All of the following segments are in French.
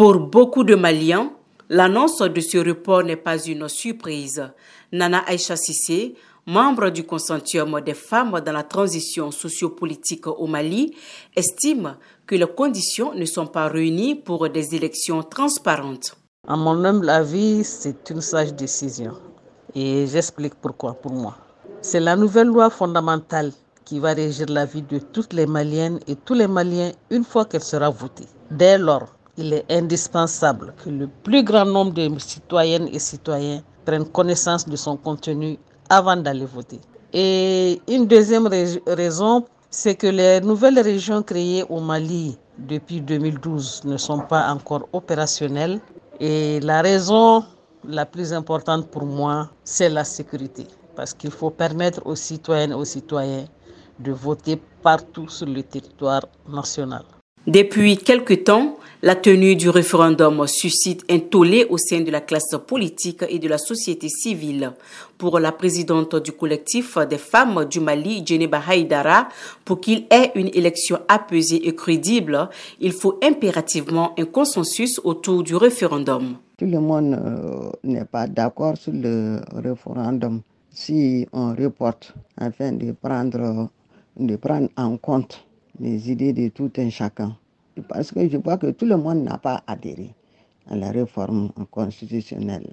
Pour beaucoup de Maliens, l'annonce de ce report n'est pas une surprise. Nana Aïcha Sissé, membre du consortium des femmes dans la transition sociopolitique au Mali, estime que les conditions ne sont pas réunies pour des élections transparentes. À mon humble avis, c'est une sage décision. Et j'explique pourquoi pour moi. C'est la nouvelle loi fondamentale qui va régir la vie de toutes les Maliennes et tous les Maliens une fois qu'elle sera votée. Dès lors, il est indispensable que le plus grand nombre de citoyennes et citoyens prennent connaissance de son contenu avant d'aller voter. Et une deuxième raison, c'est que les nouvelles régions créées au Mali depuis 2012 ne sont pas encore opérationnelles. Et la raison la plus importante pour moi, c'est la sécurité. Parce qu'il faut permettre aux citoyennes et aux citoyens de voter partout sur le territoire national. Depuis quelque temps, la tenue du référendum suscite un tollé au sein de la classe politique et de la société civile. Pour la présidente du collectif des femmes du Mali, Djeneba Haïdara, pour qu'il ait une élection apaisée et crédible, il faut impérativement un consensus autour du référendum. Tout le monde euh, n'est pas d'accord sur le référendum. Si on reporte afin de prendre, de prendre en compte les idées de tout un chacun. Parce que je vois que tout le monde n'a pas adhéré à la réforme constitutionnelle.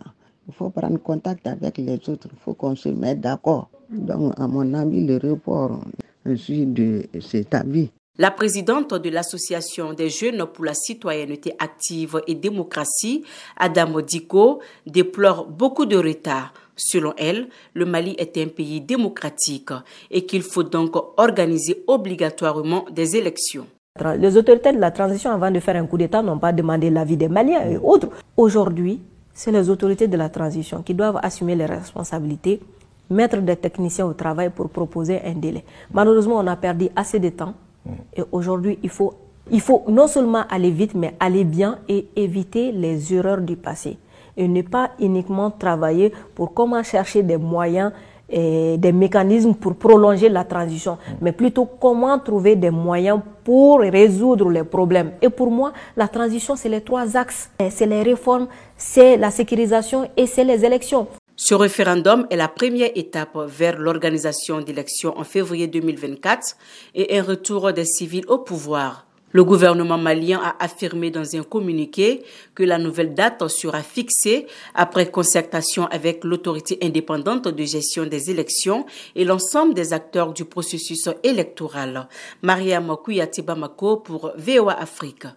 Il faut prendre contact avec les autres, il faut qu'on se mette d'accord. Donc, à mon avis, le report, je suis de cet avis. La présidente de l'Association des jeunes pour la citoyenneté active et démocratie, Adam Diko, déplore beaucoup de retard. Selon elle, le Mali est un pays démocratique et qu'il faut donc organiser obligatoirement des élections. Les autorités de la transition, avant de faire un coup d'État, n'ont pas demandé l'avis des Maliens et autres. Aujourd'hui, c'est les autorités de la transition qui doivent assumer les responsabilités, mettre des techniciens au travail pour proposer un délai. Malheureusement, on a perdu assez de temps et aujourd'hui, il faut, il faut non seulement aller vite, mais aller bien et éviter les erreurs du passé. Et ne pas uniquement travailler pour comment chercher des moyens et des mécanismes pour prolonger la transition, mais plutôt comment trouver des moyens pour résoudre les problèmes? Et pour moi, la transition, c'est les trois axes. C'est les réformes, c'est la sécurisation et c'est les élections. Ce référendum est la première étape vers l'organisation d'élections en février 2024 et un retour des civils au pouvoir. Le gouvernement malien a affirmé dans un communiqué que la nouvelle date sera fixée après concertation avec l'autorité indépendante de gestion des élections et l'ensemble des acteurs du processus électoral. Maria Bamako pour VOA Afrique.